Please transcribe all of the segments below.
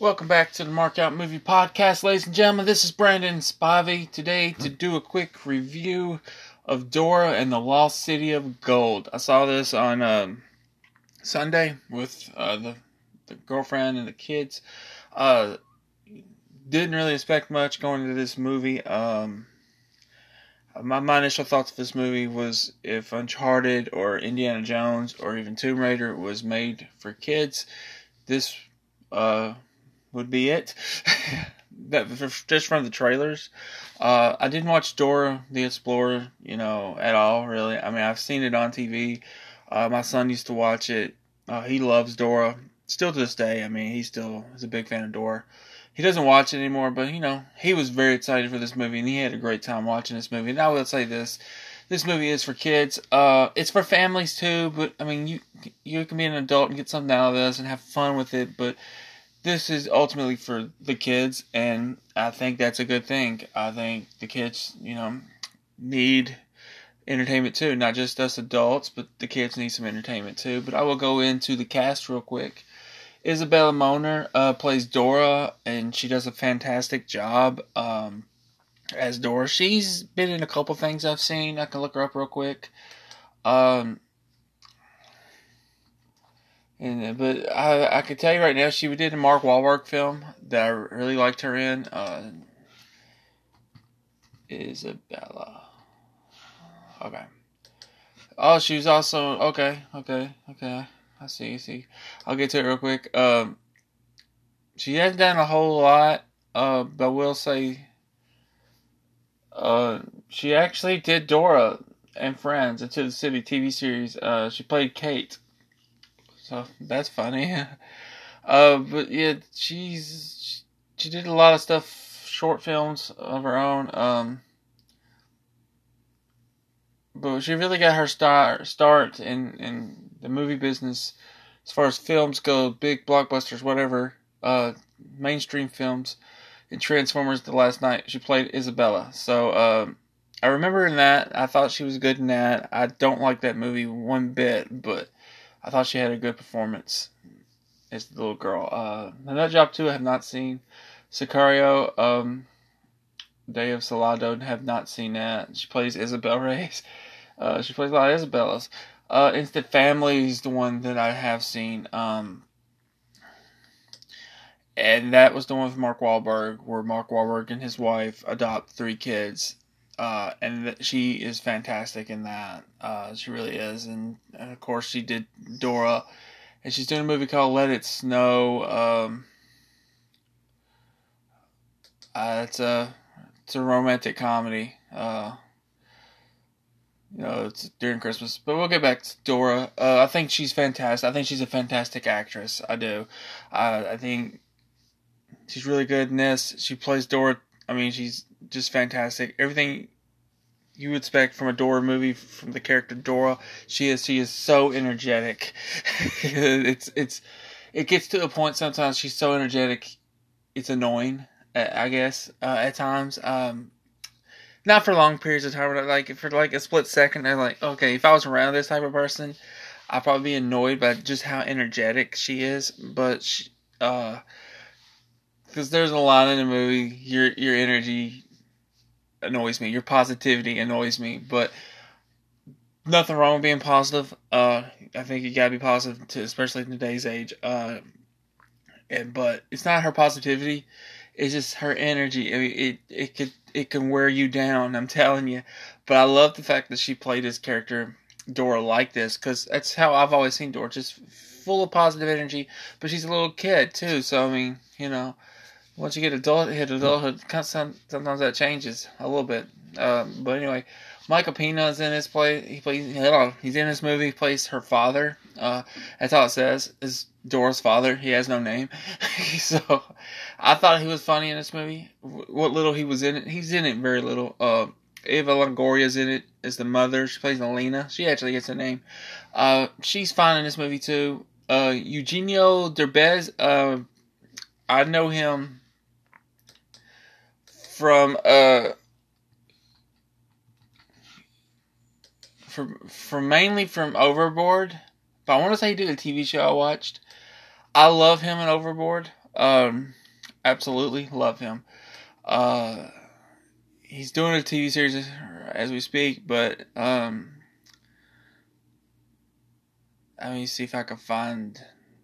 Welcome back to the Mark Out Movie Podcast, ladies and gentlemen. This is Brandon Spivey today to do a quick review of Dora and the Lost City of Gold. I saw this on um, Sunday with uh, the the girlfriend and the kids. Uh, didn't really expect much going into this movie. Um, my, my initial thoughts of this movie was if Uncharted or Indiana Jones or even Tomb Raider was made for kids, this uh, would be it. that just from the trailers. Uh, I didn't watch Dora the Explorer, you know, at all. Really, I mean, I've seen it on TV. Uh, my son used to watch it. Uh, he loves Dora. Still to this day, I mean, he still is a big fan of Dora. He doesn't watch it anymore, but you know, he was very excited for this movie, and he had a great time watching this movie. And I will say this: this movie is for kids. Uh, it's for families too, but I mean, you you can be an adult and get something out of this and have fun with it, but this is ultimately for the kids, and I think that's a good thing. I think the kids, you know, need entertainment too, not just us adults, but the kids need some entertainment too. But I will go into the cast real quick. Isabella Moner uh, plays Dora, and she does a fantastic job um, as Dora. She's been in a couple things I've seen. I can look her up real quick. Um, and but I I can tell you right now, she did a Mark Wahlberg film that I really liked her in. Uh, Isabella. Okay. Oh, she was also okay, okay, okay. I see, I see. I'll get to it real quick. Um, she hasn't done a whole lot, uh, but I will say, uh, she actually did Dora and Friends into the City TV series. Uh, she played Kate so that's funny. uh, but yeah, she's she did a lot of stuff, short films of her own. Um, but she really got her start start in in the movie business as far as films go, big blockbusters, whatever, uh, mainstream films. In Transformers: The Last Knight, she played Isabella. So um, I remember in that. I thought she was good in that. I don't like that movie one bit, but I thought she had a good performance as the little girl. Uh, another job too I have not seen. Sicario, um, Day of Soldado, have not seen that. She plays Isabel Reyes. Uh, she plays a lot of Isabellas. Uh, Instant Family is the one that I have seen. Um, and that was the one with Mark Wahlberg, where Mark Wahlberg and his wife adopt three kids uh, and she is fantastic in that. Uh, she really is, and, and, of course she did Dora, and she's doing a movie called Let It Snow. Um, uh, it's a it's a romantic comedy. Uh, you know, it's during Christmas, but we'll get back to Dora. Uh, I think she's fantastic. I think she's a fantastic actress. I do. I think she's really good in this. She plays Dora. I mean, she's just fantastic. Everything you would expect from a Dora movie from the character Dora. She is she is so energetic. it's it's it gets to a point sometimes she's so energetic, it's annoying. I guess uh, at times. Um, not for long periods of time, but like for like a split second, I'm like, okay, if I was around this type of person, I'd probably be annoyed by just how energetic she is. But she, uh, because there's a lot in the movie, your your energy annoys me. Your positivity annoys me, but nothing wrong with being positive. Uh, I think you gotta be positive, to, especially in today's age. Uh, and but it's not her positivity; it's just her energy. I mean, it it could it can wear you down. I'm telling you. But I love the fact that she played this character Dora like this because that's how I've always seen Dora, just full of positive energy. But she's a little kid too, so I mean, you know once you get adult hit adulthood, sometimes that changes a little bit. Um, but anyway, Michael Pena is in his play. He plays. He's in this movie. He plays her father. Uh, that's all it says. Is Dora's father. He has no name. so I thought he was funny in this movie. What little he was in it, he's in it very little. Uh, Eva Longoria's in it as the mother. She plays Elena. She actually gets a name. Uh, she's fine in this movie too. Uh, Eugenio Derbez. Uh, I know him from uh from from mainly from Overboard. But I want to say he did a TV show I watched. I love him in Overboard. Um, absolutely love him. Uh, he's doing a TV series as we speak, but um, let me see if I can find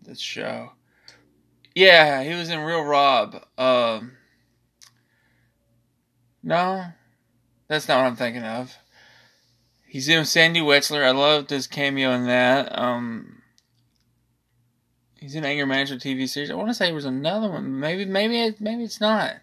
the show. Yeah, he was in Real Rob. Um, no, that's not what I'm thinking of. He's in Sandy Wexler. I loved his cameo in that. Um, he's in Anger Management TV series. I want to say there was another one. Maybe, maybe, maybe it's not.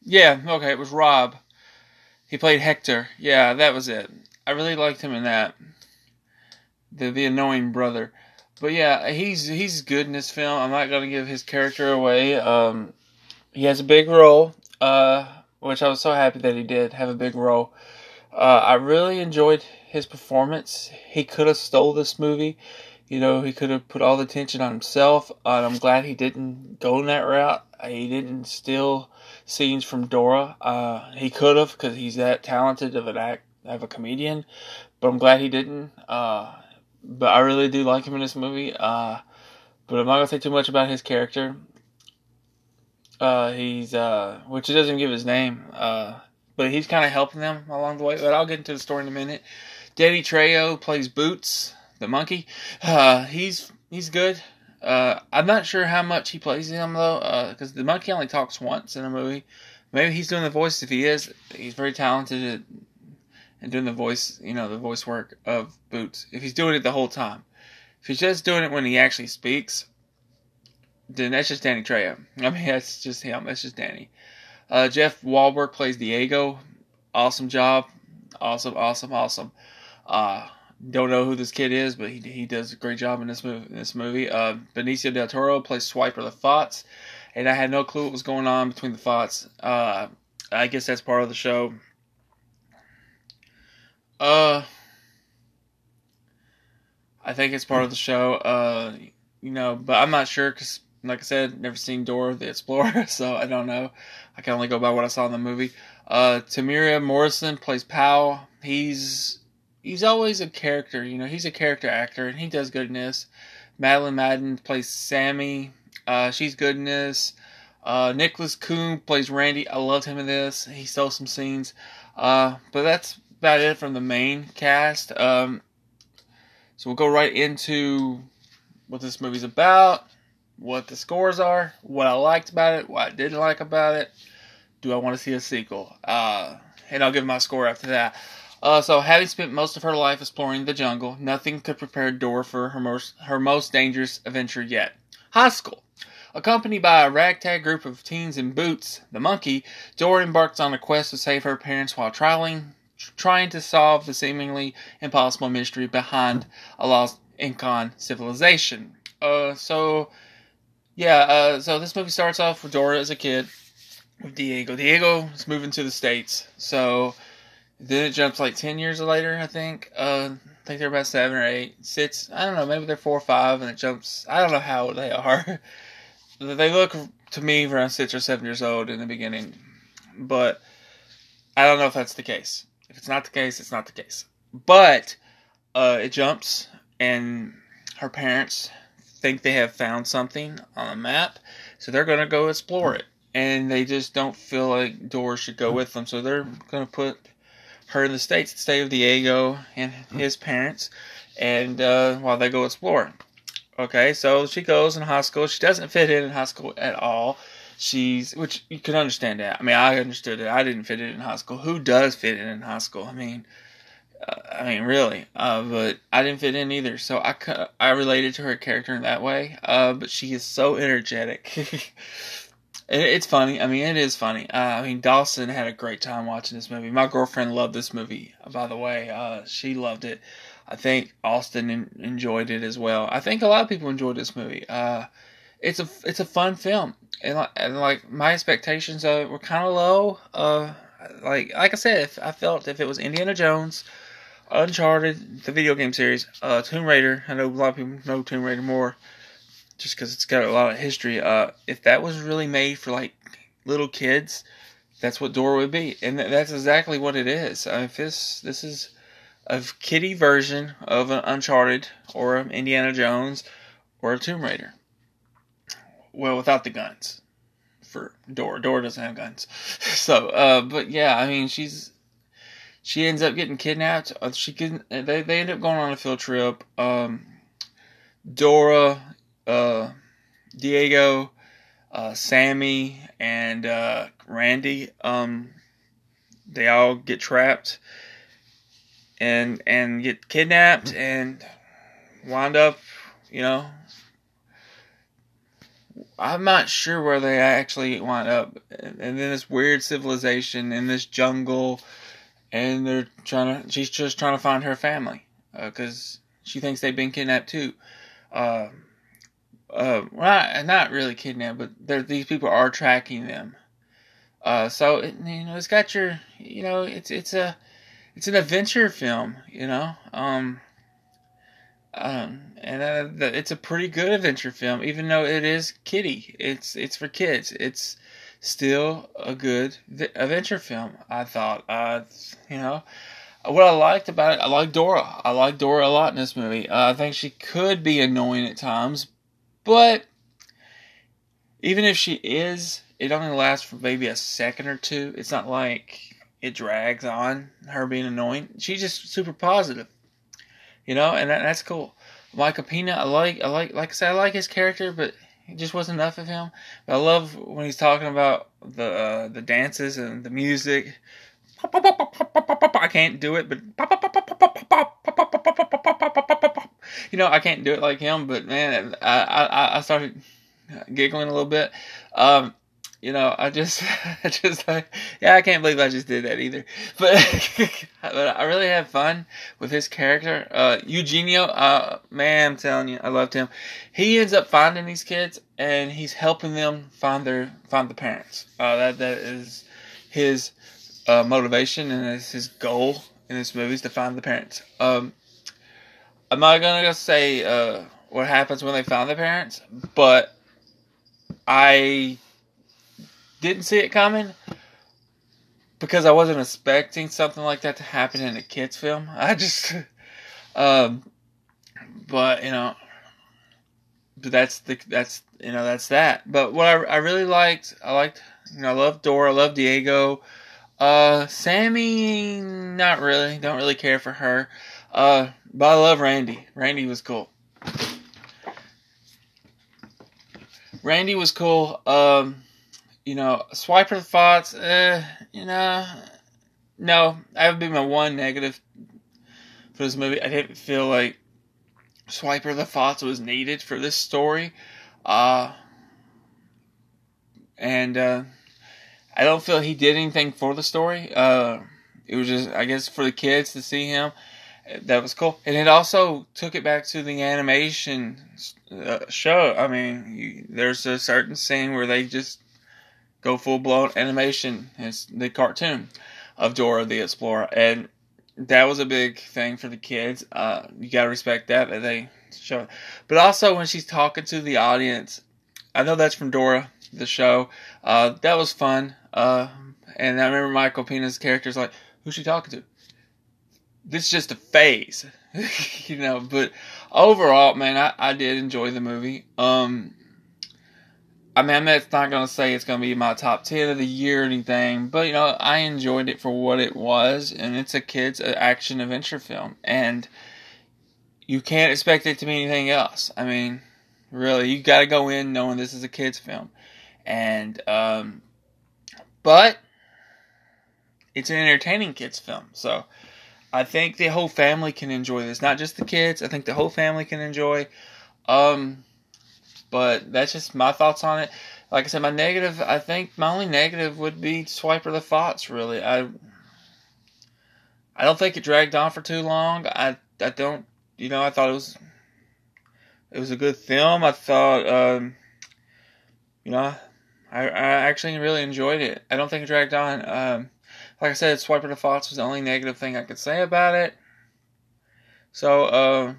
Yeah, okay, it was Rob. He played Hector. Yeah, that was it. I really liked him in that. The the annoying brother. But yeah, he's he's good in this film. I'm not gonna give his character away. Um, he has a big role, uh, which I was so happy that he did have a big role. Uh, I really enjoyed his performance. He could have stole this movie. You know, he could have put all the attention on himself. I'm glad he didn't go in that route. He didn't steal scenes from Dora. Uh, he could have because he's that talented of an act of a comedian. But I'm glad he didn't. Uh, but I really do like him in this movie. Uh, but I'm not gonna say too much about his character. Uh, he's uh, which he doesn't give his name. Uh, but he's kind of helping them along the way. But I'll get into the story in a minute. Danny Trejo plays Boots, the monkey. Uh, he's he's good. Uh, I'm not sure how much he plays him though, because uh, the monkey only talks once in a movie. Maybe he's doing the voice. If he is, he's very talented at, at doing the voice. You know, the voice work of Boots. If he's doing it the whole time, if he's just doing it when he actually speaks, then that's just Danny Trejo. I mean, that's just him. That's just Danny. Uh, Jeff Wahlberg plays Diego. Awesome job. Awesome, awesome, awesome. Uh, don't know who this kid is, but he he does a great job in this movie. In this movie, uh, Benicio del Toro plays Swiper the Fox, and I had no clue what was going on between the Fox. Uh, I guess that's part of the show. Uh, I think it's part of the show. Uh, you know, but I'm not sure because, like I said, never seen Dora the Explorer, so I don't know. I can only go by what I saw in the movie. Uh, Morrison plays Powell. He's he's always a character. You know, he's a character actor, and he does good in this. Madeline Madden plays Sammy. Uh, she's in. Uh, Nicholas Coon plays Randy. I loved him in this. He stole some scenes. Uh, but that's about it from the main cast. Um, so we'll go right into what this movie's about, what the scores are, what I liked about it, what I didn't like about it. Do I want to see a sequel? Uh, and I'll give my score after that. Uh, so, having spent most of her life exploring the jungle, nothing could prepare Dora for her most, her most dangerous adventure yet. High school. Accompanied by a ragtag group of teens in Boots, the monkey, Dora embarks on a quest to save her parents while trying, trying to solve the seemingly impossible mystery behind a lost Incan civilization. Uh, so, yeah, uh, so this movie starts off with Dora as a kid, with Diego. Diego is moving to the States, so then it jumps like 10 years later, I think. Uh, I think they're about seven or eight, six. I don't know. Maybe they're four or five, and it jumps. I don't know how old they are. they look to me around six or seven years old in the beginning, but I don't know if that's the case. If it's not the case, it's not the case. But uh, it jumps, and her parents think they have found something on a map, so they're gonna go explore it. And they just don't feel like Dora should go with them, so they're gonna put her in the States to stay with Diego and his parents, and uh, while they go explore. Okay, so she goes in high school. She doesn't fit in in high school at all. She's, which you can understand that. I mean, I understood it. I didn't fit in in high school. Who does fit in in high school? I mean, I mean, really. Uh, but I didn't fit in either. So I, I related to her character in that way. Uh, but she is so energetic. it's funny. I mean, it is funny. Uh, I mean, Dawson had a great time watching this movie. My girlfriend loved this movie. By the way, uh, she loved it. I think Austin in, enjoyed it as well. I think a lot of people enjoyed this movie. Uh, it's a it's a fun film, and, and like my expectations it were kind of low. Uh, like like I said, I felt if it was Indiana Jones, Uncharted, the video game series, uh, Tomb Raider. I know a lot of people know Tomb Raider more just because it's got a lot of history. Uh, if that was really made for like little kids, that's what Dora would be, and that's exactly what it is. Uh, if this this is a kiddie version of an Uncharted or an Indiana Jones or a Tomb Raider. Well, without the guns. For Dora, Dora doesn't have guns. So, uh, but yeah, I mean, she's she ends up getting kidnapped. Uh, she can they they end up going on a field trip. Um, Dora, uh, Diego, uh, Sammy, and uh, Randy. Um, they all get trapped and and get kidnapped and wind up, you know. I'm not sure where they actually wind up, and then this weird civilization in this jungle, and they're trying to. She's just trying to find her family because uh, she thinks they've been kidnapped too. Uh, uh, not not really kidnapped, but these people are tracking them. Uh, so it, you know, it's got your, you know, it's it's a, it's an adventure film, you know. Um, um, and uh, the, it's a pretty good adventure film, even though it is kiddie. It's it's for kids. It's still a good adventure film. I thought. Uh, you know, what I liked about it, I like Dora. I like Dora a lot in this movie. Uh, I think she could be annoying at times, but even if she is, it only lasts for maybe a second or two. It's not like it drags on her being annoying. She's just super positive, you know, and that, that's cool. Michael Pena, I like, I like, like I said, I like his character, but it just wasn't enough of him. But I love when he's talking about the uh, the dances and the music. I can't do it, but you know I can't do it like him. But man, I I, I started giggling a little bit. Um, you know, I just, I just like, yeah, I can't believe I just did that either. But, but I really had fun with his character. Uh, Eugenio, uh, man, I'm telling you, I loved him. He ends up finding these kids and he's helping them find their, find the parents. Uh, that, that is his, uh, motivation and it's his goal in this movie is to find the parents. Um, I'm not gonna say, uh, what happens when they find the parents, but I didn't see it coming because I wasn't expecting something like that to happen in a kids film. I just, um, but you know, but that's the that's you know that's that. But what I I really liked, I liked you know I love Dora, I love Diego. Uh, Sammy, not really. Don't really care for her. Uh, but I love Randy. Randy was cool. Randy was cool. Um, you know, Swiper the Thoughts, uh, you know, no, that would be my one negative for this movie. I didn't feel like Swiper the Thoughts was needed for this story. Uh, and, uh, I don't feel he did anything for the story. Uh, it was just, I guess, for the kids to see him that was cool. And it also took it back to the animation uh, show. I mean, you, there's a certain scene where they just go full blown animation. It's the cartoon of Dora the Explorer, and that was a big thing for the kids. Uh, you gotta respect that that they show it. But also when she's talking to the audience, I know that's from Dora the show. Uh, that was fun. Uh, and I remember Michael Pena's character's like, "Who's she talking to?" this is just a phase, you know. But overall, man, I, I did enjoy the movie. Um, I mean, I'm not gonna say it's gonna be my top ten of the year or anything, but you know, I enjoyed it for what it was, and it's a kids action adventure film, and you can't expect it to be anything else. I mean, really, you got to go in knowing this is a kids film, and um, but it's an entertaining kids film, so I think the whole family can enjoy this, not just the kids. I think the whole family can enjoy. Um, but that's just my thoughts on it. Like I said, my negative. I think my only negative would be Swiper the Thoughts. Really, I. I don't think it dragged on for too long. I I don't. You know, I thought it was. It was a good film. I thought. Um, you know, I I actually really enjoyed it. I don't think it dragged on. Um, like I said, Swiper the Thoughts was the only negative thing I could say about it. So, uh,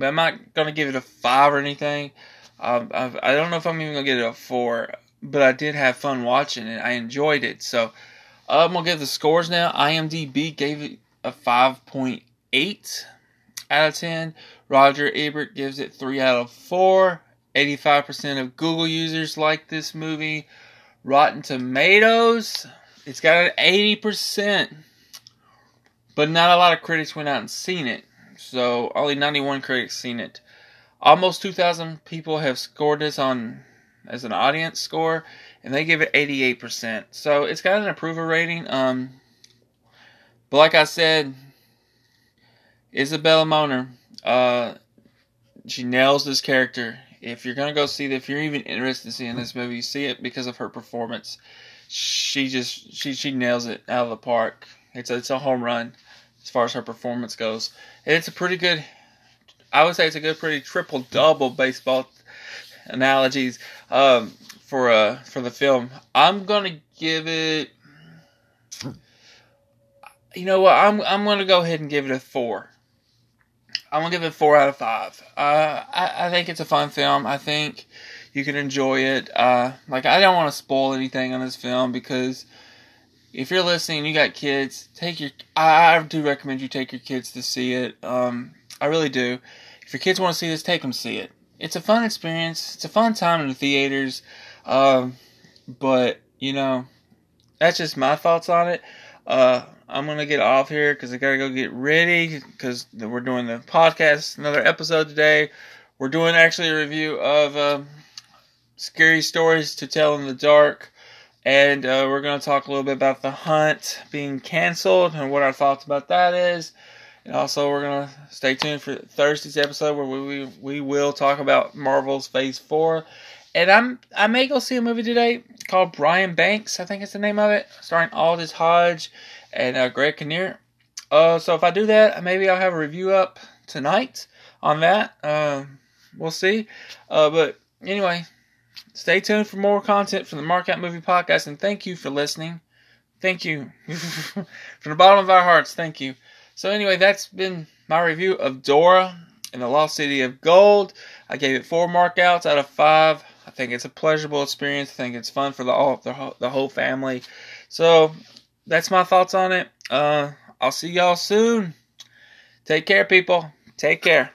but I'm not gonna give it a five or anything. Um, I've, I don't know if I'm even gonna give it a four, but I did have fun watching it. I enjoyed it. So, I'm gonna give the scores now. IMDb gave it a 5.8 out of 10. Roger Ebert gives it 3 out of 4. 85% of Google users like this movie. Rotten Tomatoes, it's got an 80%. But not a lot of critics went out and seen it. So only 91 critics seen it. Almost 2,000 people have scored this on as an audience score, and they give it 88%. So it's got an approval rating. Um, but like I said, Isabella Moner, uh, she nails this character. If you're gonna go see it, if you're even interested in seeing this movie, you see it because of her performance. She just she she nails it out of the park. It's a, it's a home run as far as her performance goes. And it's a pretty good. I would say it's a good, pretty triple double baseball analogies um, for uh for the film. I'm gonna give it. You know what? I'm I'm gonna go ahead and give it a four. I'm gonna give it four out of five. Uh, I I think it's a fun film. I think you can enjoy it. Uh, like I don't want to spoil anything on this film because if you're listening, you got kids. Take your. I, I do recommend you take your kids to see it. Um, I really do. If your kids want to see this, take them see it. It's a fun experience. It's a fun time in the theaters. Um, but you know, that's just my thoughts on it. Uh, I'm gonna get off here because I gotta go get ready because we're doing the podcast, another episode today. We're doing actually a review of uh, scary stories to tell in the dark, and uh, we're gonna talk a little bit about the hunt being canceled and what our thoughts about that is. And also, we're gonna stay tuned for Thursday's episode where we we, we will talk about Marvel's Phase Four. And I'm I may go see a movie today called Brian Banks. I think it's the name of it, starring Aldis Hodge and uh, Greg Kinnear. Uh, so if I do that, maybe I'll have a review up tonight on that. Uh, we'll see. Uh, but anyway, stay tuned for more content from the Markout Movie Podcast, and thank you for listening. Thank you from the bottom of our hearts. Thank you. So anyway, that's been my review of Dora and the Lost City of Gold. I gave it four markouts out of five. I think it's a pleasurable experience. I think it's fun for the all the whole, the whole family. So that's my thoughts on it. Uh, I'll see y'all soon. Take care, people. Take care.